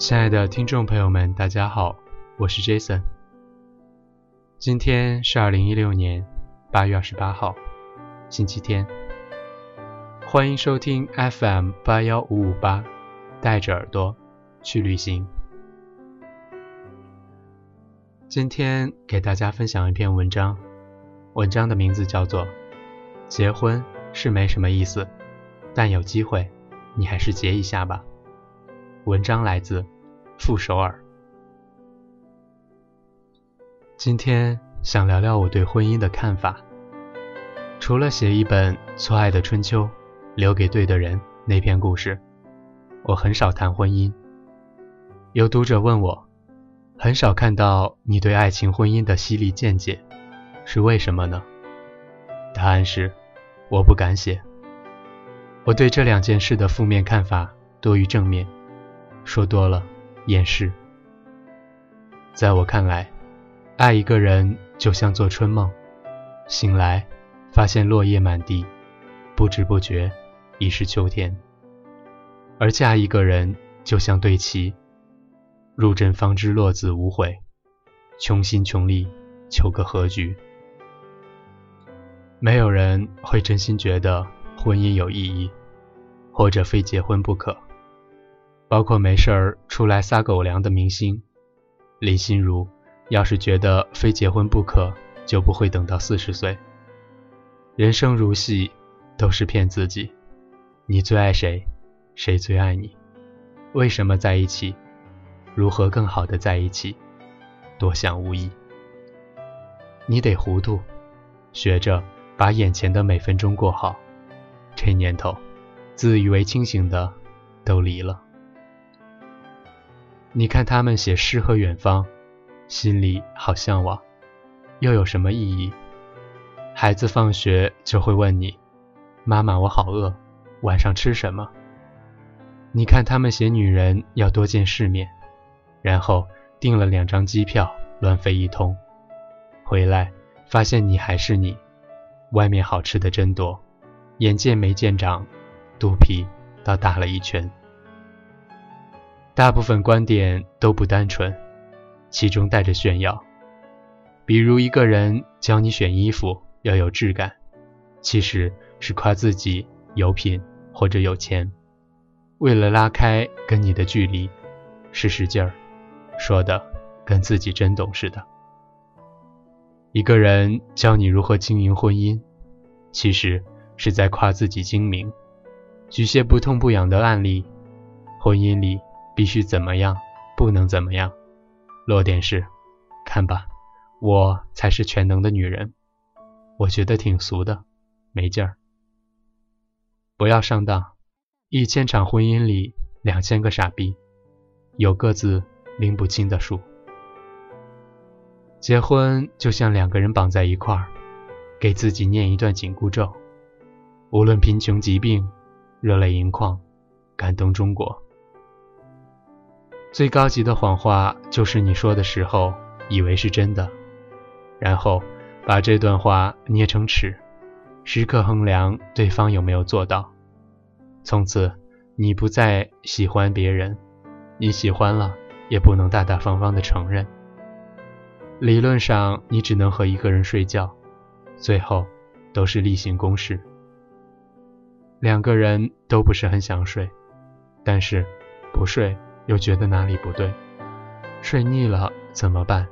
亲爱的听众朋友们，大家好，我是 Jason。今天是二零一六年八月二十八号，星期天。欢迎收听 FM 八幺五五八，带着耳朵去旅行。今天给大家分享一篇文章，文章的名字叫做《结婚是没什么意思，但有机会你还是结一下吧》。文章来自傅首尔。今天想聊聊我对婚姻的看法。除了写一本《错爱的春秋》，留给对的人那篇故事，我很少谈婚姻。有读者问我，很少看到你对爱情婚姻的犀利见解，是为什么呢？答案是，我不敢写。我对这两件事的负面看法多于正面。说多了，掩饰。在我看来，爱一个人就像做春梦，醒来发现落叶满地，不知不觉已是秋天；而嫁一个人就像对棋，入阵方知落子无悔，穷心穷力求个和局。没有人会真心觉得婚姻有意义，或者非结婚不可。包括没事儿出来撒狗粮的明星林心如，要是觉得非结婚不可，就不会等到四十岁。人生如戏，都是骗自己。你最爱谁，谁最爱你？为什么在一起？如何更好的在一起？多想无益。你得糊涂，学着把眼前的每分钟过好。这年头，自以为清醒的都离了。你看他们写诗和远方，心里好向往，又有什么意义？孩子放学就会问你：“妈妈，我好饿，晚上吃什么？”你看他们写女人要多见世面，然后订了两张机票乱飞一通，回来发现你还是你，外面好吃的真多，眼见没见长，肚皮倒大了一圈。大部分观点都不单纯，其中带着炫耀。比如一个人教你选衣服要有质感，其实是夸自己有品或者有钱，为了拉开跟你的距离，使使劲儿，说的跟自己真懂似的。一个人教你如何经营婚姻，其实是在夸自己精明。举些不痛不痒的案例，婚姻里。必须怎么样，不能怎么样。落点是，看吧，我才是全能的女人。我觉得挺俗的，没劲儿。不要上当，一千场婚姻里两千个傻逼，有各自拎不清的数。结婚就像两个人绑在一块儿，给自己念一段紧箍咒，无论贫穷疾病，热泪盈眶，感动中国。最高级的谎话就是你说的时候以为是真的，然后把这段话捏成尺，时刻衡量对方有没有做到。从此你不再喜欢别人，你喜欢了也不能大大方方的承认。理论上你只能和一个人睡觉，最后都是例行公事。两个人都不是很想睡，但是不睡。又觉得哪里不对，睡腻了怎么办？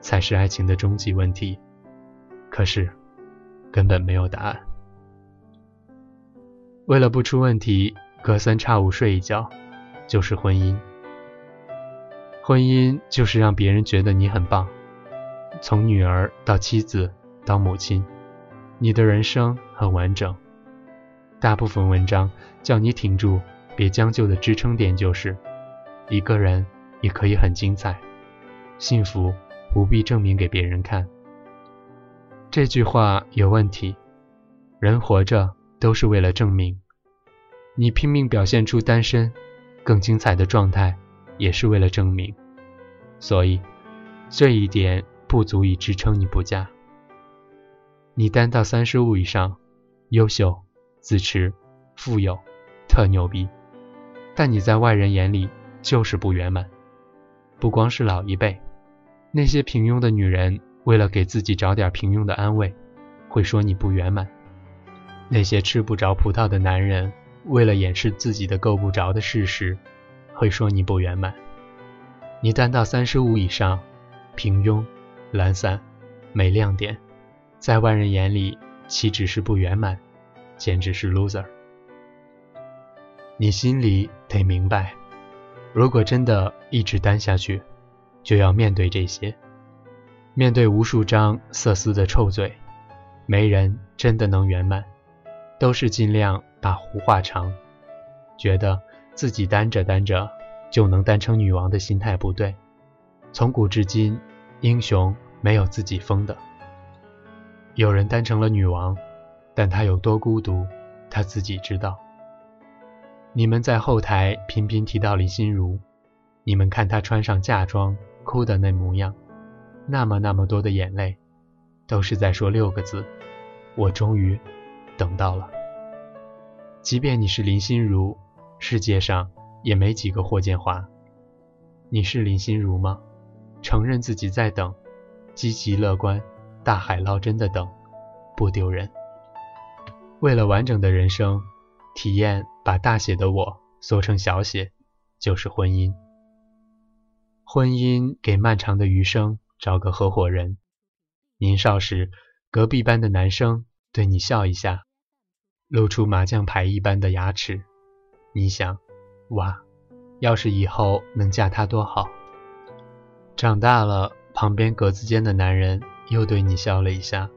才是爱情的终极问题。可是根本没有答案。为了不出问题，隔三差五睡一觉，就是婚姻。婚姻就是让别人觉得你很棒，从女儿到妻子到母亲，你的人生很完整。大部分文章叫你挺住，别将就的支撑点就是。一个人也可以很精彩，幸福不必证明给别人看。这句话有问题。人活着都是为了证明，你拼命表现出单身更精彩的状态，也是为了证明。所以这一点不足以支撑你不嫁。你单到三十五以上，优秀、自持、富有，特牛逼，但你在外人眼里。就是不圆满。不光是老一辈，那些平庸的女人为了给自己找点平庸的安慰，会说你不圆满；那些吃不着葡萄的男人为了掩饰自己的够不着的事实，会说你不圆满。你单到三十五以上，平庸、懒散、没亮点，在外人眼里岂止是不圆满，简直是 loser。你心里得明白，如果真的一直单下去，就要面对这些，面对无数张色丝的臭嘴。没人真的能圆满，都是尽量把胡话长，觉得自己单着单着就能单成女王的心态不对。从古至今，英雄没有自己疯的。有人单成了女王，但她有多孤独，她自己知道。你们在后台频频提到林心如，你们看她穿上嫁妆哭的那模样，那么那么多的眼泪，都是在说六个字：我终于等到了。即便你是林心如，世界上也没几个霍建华。你是林心如吗？承认自己在等，积极乐观，大海捞针的等，不丢人。为了完整的人生。体验把大写的我缩成小写，就是婚姻。婚姻给漫长的余生找个合伙人。年少时，隔壁班的男生对你笑一下，露出麻将牌一般的牙齿，你想，哇，要是以后能嫁他多好。长大了，旁边格子间的男人又对你笑了一下，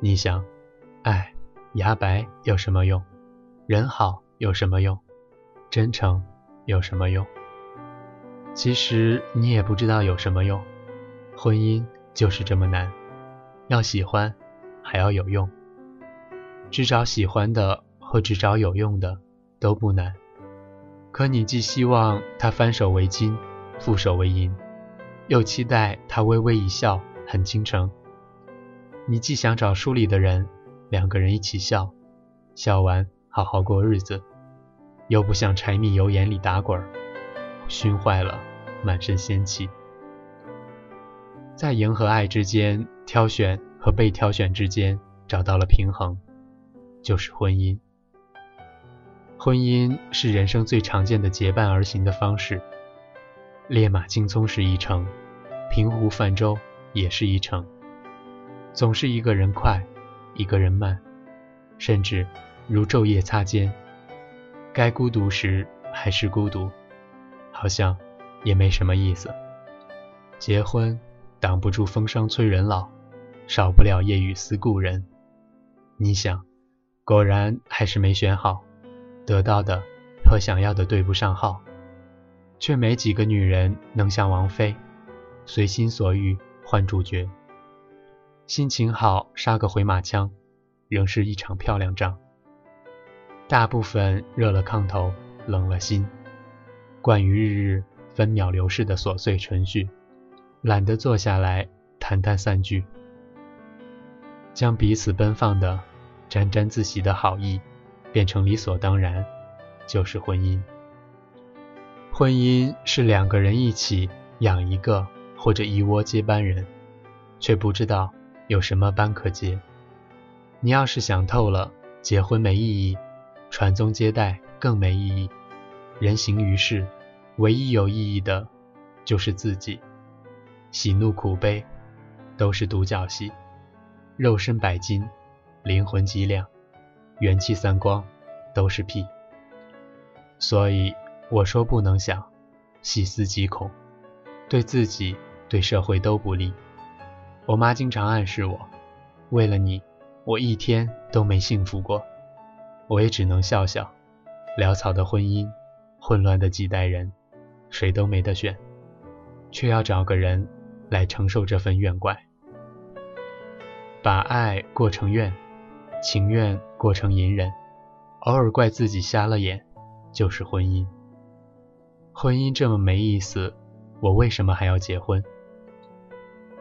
你想，哎，牙白有什么用？人好有什么用？真诚有什么用？其实你也不知道有什么用。婚姻就是这么难，要喜欢，还要有用。只找喜欢的和只找有用的都不难，可你既希望他翻手为金，覆手为银，又期待他微微一笑很倾城。你既想找书里的人，两个人一起笑，笑完。好好过日子，又不像柴米油盐里打滚，熏坏了满身仙气。在赢和爱之间，挑选和被挑选之间找到了平衡，就是婚姻。婚姻是人生最常见的结伴而行的方式。烈马青葱是一程，平湖泛舟也是一程。总是一个人快，一个人慢，甚至。如昼夜擦肩，该孤独时还是孤独，好像也没什么意思。结婚挡不住风霜催人老，少不了夜雨思故人。你想，果然还是没选好，得到的和想要的对不上号，却没几个女人能像王菲，随心所欲换主角。心情好杀个回马枪，仍是一场漂亮仗。大部分热了炕头，冷了心，惯于日日分秒流逝的琐碎程序，懒得坐下来谈谈三句，将彼此奔放的沾沾自喜的好意变成理所当然，就是婚姻。婚姻是两个人一起养一个或者一窝接班人，却不知道有什么班可接。你要是想透了，结婚没意义。传宗接代更没意义，人行于世，唯一有意义的，就是自己。喜怒苦悲，都是独角戏。肉身百斤，灵魂几两，元气三光，都是屁。所以我说不能想，细思极恐，对自己对社会都不利。我妈经常暗示我，为了你，我一天都没幸福过。我也只能笑笑，潦草的婚姻，混乱的几代人，谁都没得选，却要找个人来承受这份怨怪，把爱过成怨，情愿过成隐忍，偶尔怪自己瞎了眼，就是婚姻。婚姻这么没意思，我为什么还要结婚？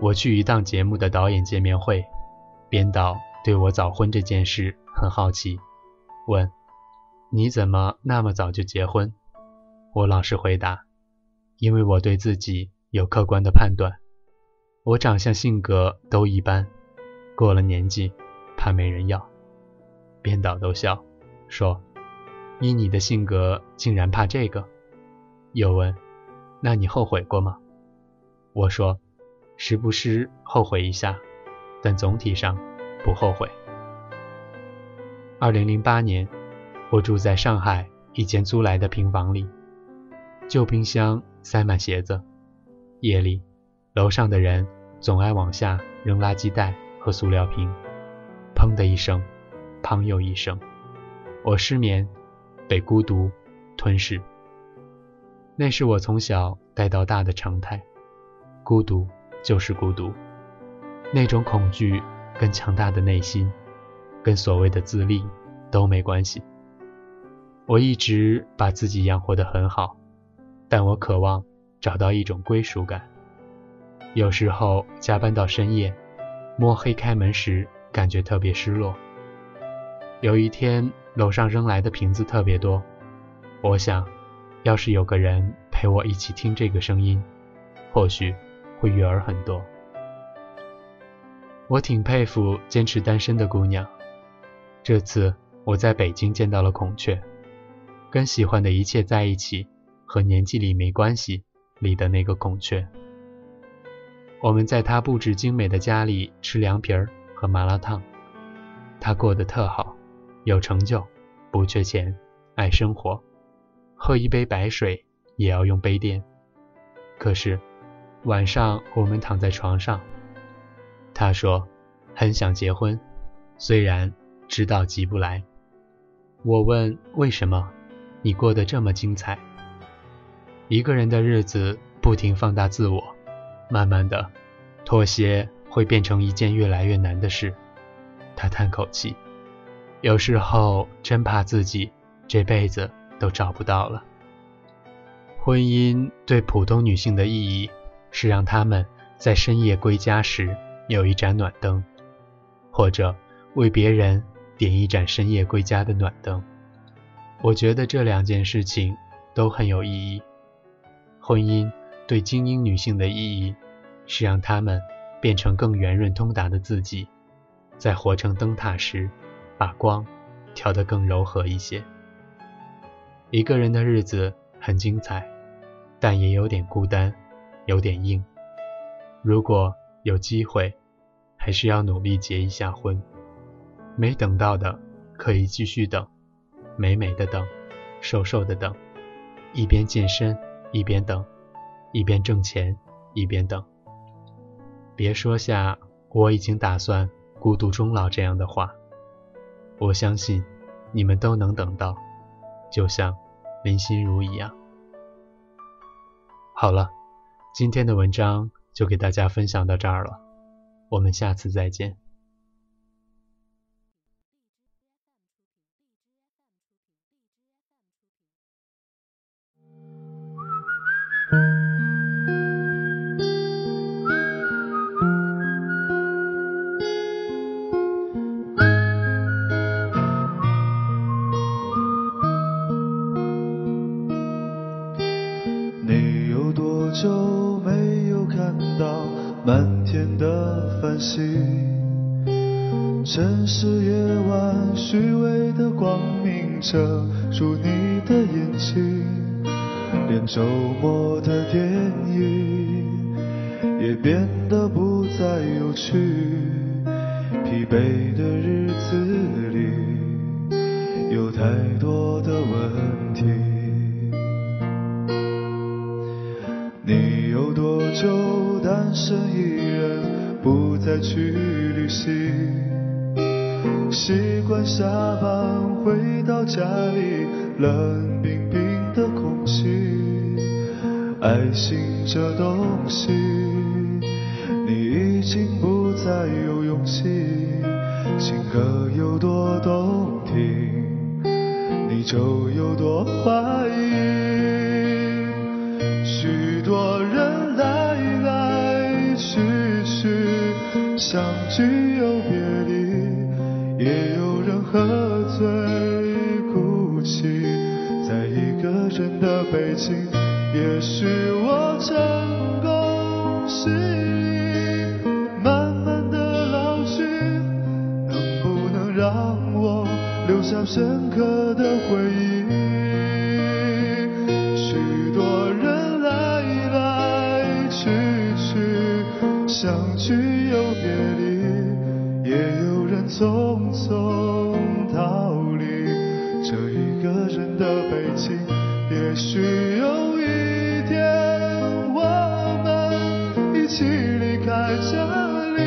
我去一档节目的导演见面会，编导对我早婚这件事很好奇。问：你怎么那么早就结婚？我老实回答：因为我对自己有客观的判断。我长相性格都一般，过了年纪，怕没人要。编导都笑，说：“依你的性格，竟然怕这个？”又问：“那你后悔过吗？”我说：“时不时后悔一下，但总体上不后悔。”二零零八年，我住在上海一间租来的平房里，旧冰箱塞满鞋子。夜里，楼上的人总爱往下扔垃圾袋和塑料瓶，砰的一声，砰又一声。我失眠，被孤独吞噬。那是我从小带到大的常态，孤独就是孤独。那种恐惧跟强大的内心。跟所谓的自立都没关系。我一直把自己养活得很好，但我渴望找到一种归属感。有时候加班到深夜，摸黑开门时感觉特别失落。有一天楼上扔来的瓶子特别多，我想，要是有个人陪我一起听这个声音，或许会悦耳很多。我挺佩服坚持单身的姑娘。这次我在北京见到了孔雀，跟喜欢的一切在一起，和年纪里没关系里的那个孔雀。我们在他布置精美的家里吃凉皮儿和麻辣烫，他过得特好，有成就，不缺钱，爱生活，喝一杯白水也要用杯垫。可是晚上我们躺在床上，他说很想结婚，虽然。知道急不来，我问为什么？你过得这么精彩。一个人的日子不停放大自我，慢慢的，妥协会变成一件越来越难的事。他叹口气，有时候真怕自己这辈子都找不到了。婚姻对普通女性的意义是让她们在深夜归家时有一盏暖灯，或者为别人。点一盏深夜归家的暖灯，我觉得这两件事情都很有意义。婚姻对精英女性的意义是让她们变成更圆润通达的自己，在活成灯塔时，把光调得更柔和一些。一个人的日子很精彩，但也有点孤单，有点硬。如果有机会，还是要努力结一下婚。没等到的可以继续等，美美的等，瘦瘦的等，一边健身一边等，一边挣钱一边等。别说下我已经打算孤独终老这样的话，我相信你们都能等到，就像林心如一样。好了，今天的文章就给大家分享到这儿了，我们下次再见。连周末的电影也变得不再有趣，疲惫的日子里有太多的问题。你有多久单身一人不再去旅行？习惯下班回到家里冷爱情这东西，你已经不再有勇气。情歌有多动听，你就有多怀疑。许多人来来去去，相聚也许我成功。是慢慢的老去，能不能让我留下深刻的回忆？起离开这里，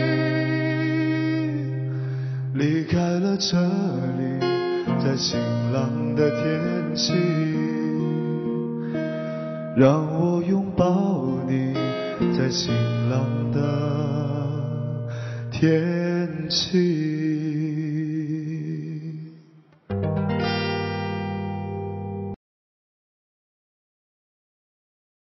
离开了这里，在晴朗的天气，让我拥抱你，在晴朗的天气。